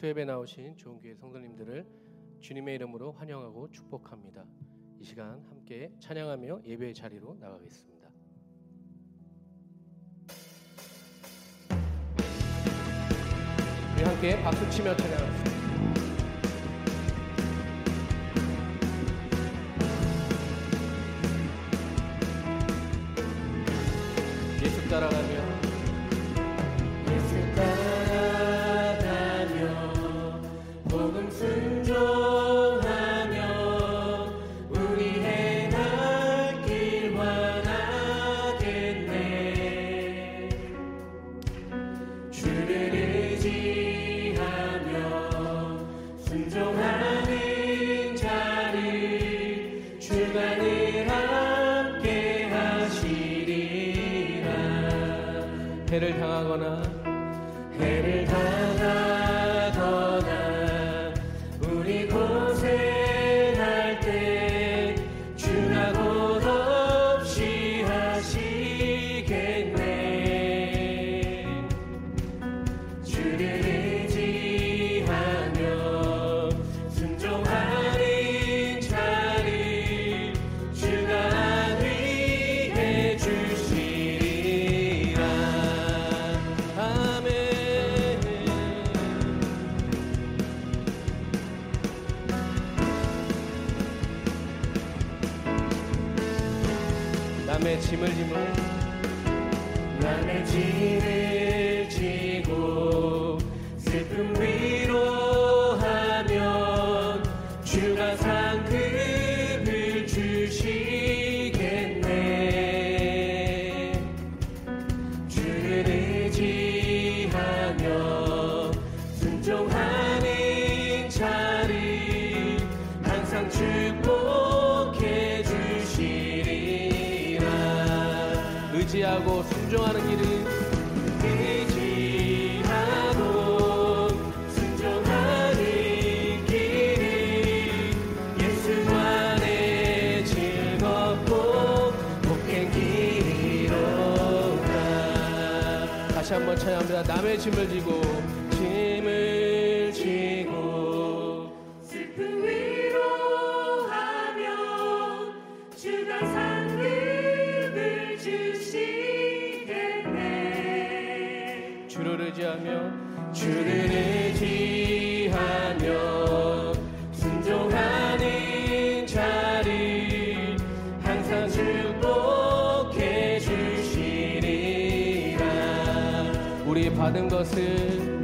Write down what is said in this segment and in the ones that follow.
수협에 나오신 좋은 교회 성도님들을 주님의 이름으로 환영하고 축복합니다. 이 시간 함께 찬양하며 예배의 자리로 나가겠습니다. 함께 박수 치며 찬양합시다. 당하거나 해를 당하거나 남의 짐을 지고 남의 짐을 지고 슬픔 위 순종하는 길은 의지하고 순종하는 길은 예수 안에 즐겁고 복된 길이로다 다시 한번 찬양합니다. 남의 짐을 지고 짐을 지 주를 의지하며 순종하는 자를 항상 축복해 주시리라. 우리 받은 것을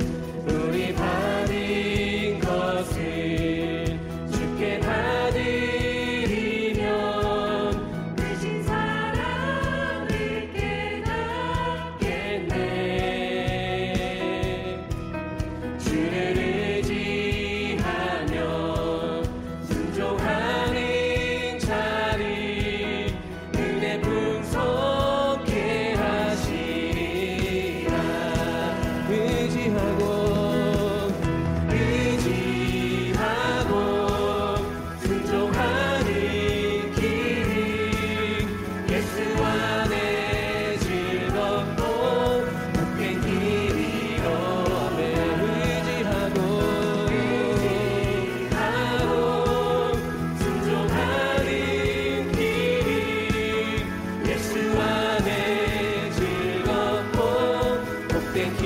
think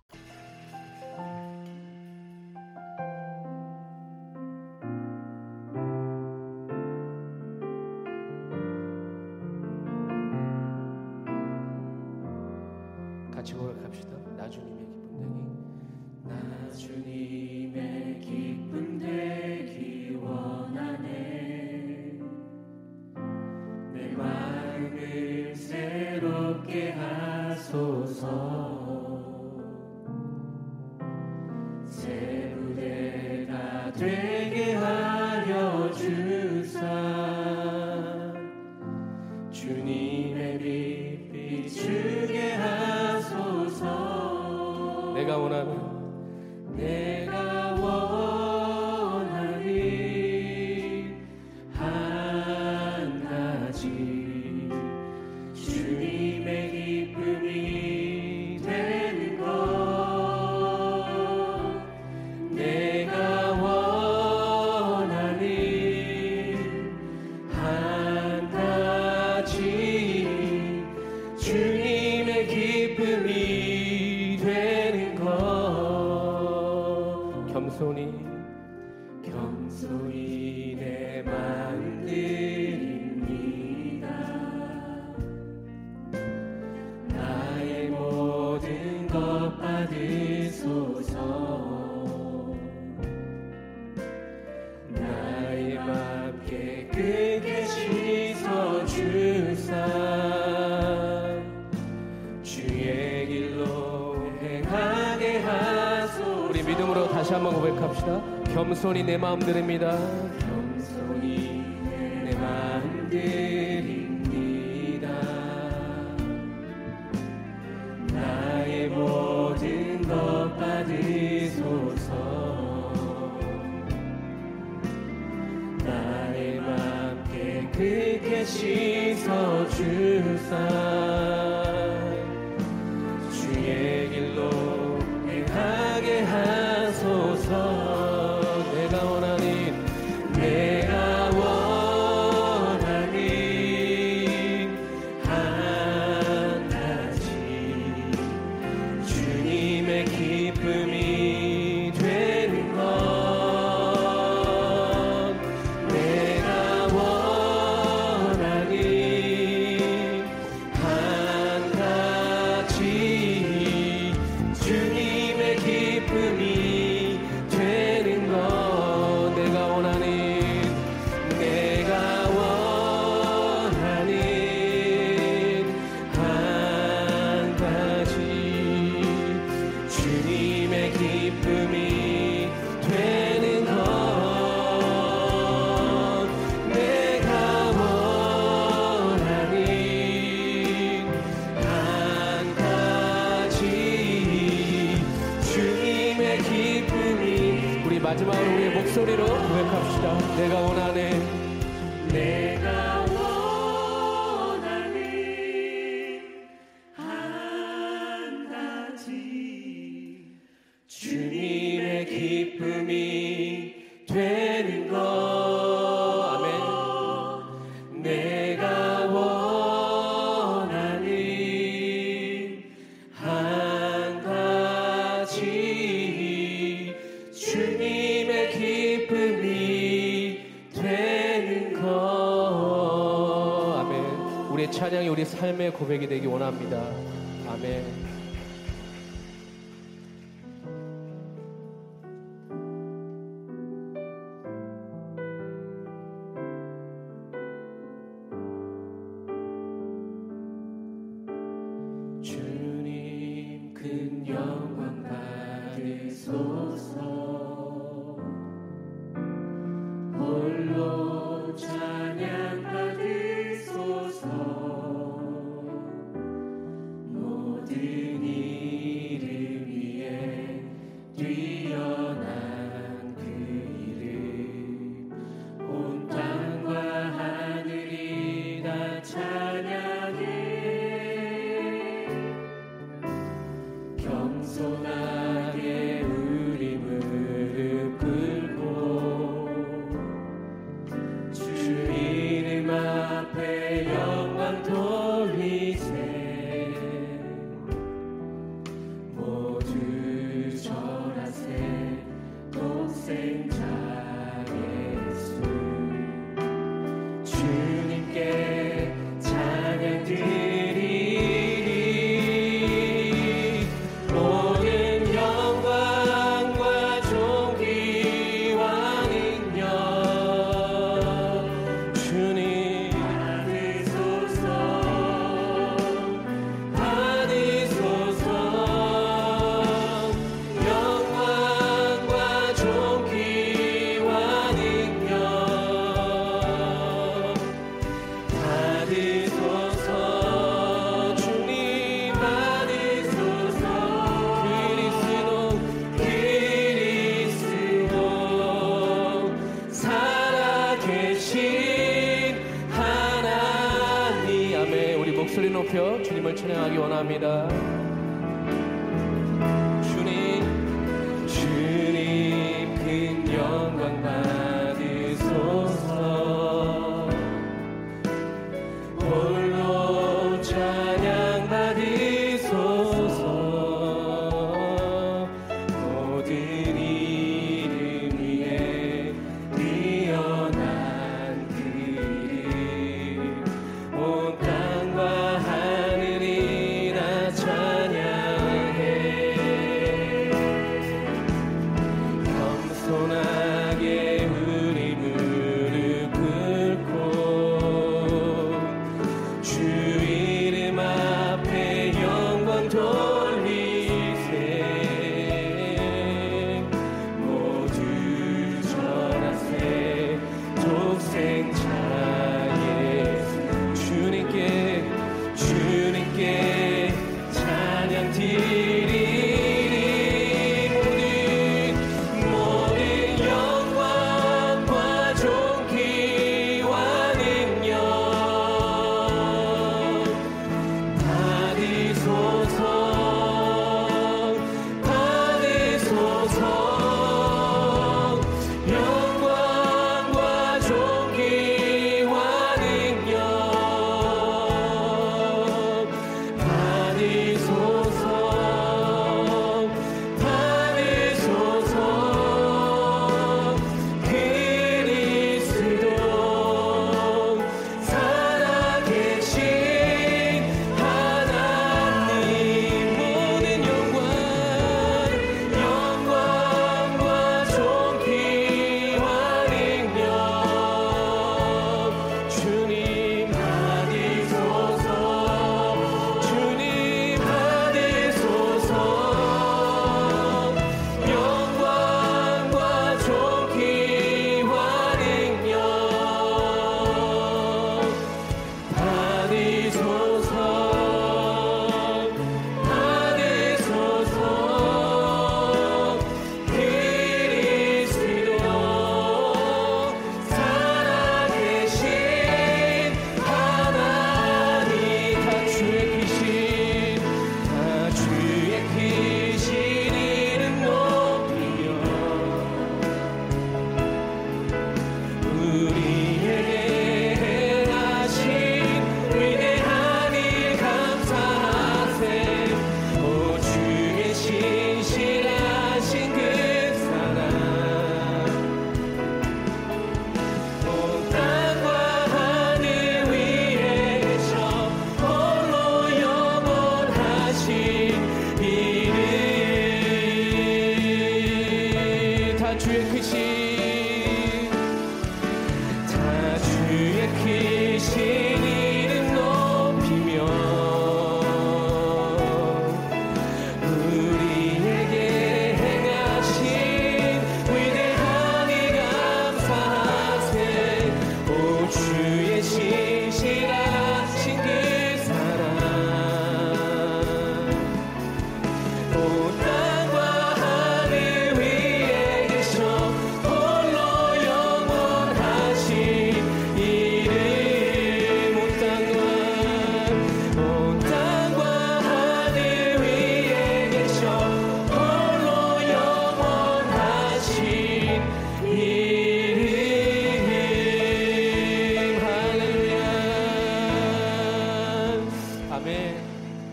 같이 새 부대가 되게 하여 주사. 주님의 빛 비추게 하소서 내가 원하는 나의 맘 깨끗게 씻어 주사. 주의 길로 행하게 하소 우리 믿음으로 다시 한번 고백합시다. 겸손히 내 마음 드립니다. 겸손히 내 마음 드립니다 씻어 주사. 주의 길로 행하게 하소서. 내가 원하니 내가 원하니 한 가지. 주님의 기쁨이 원합니다. 아멘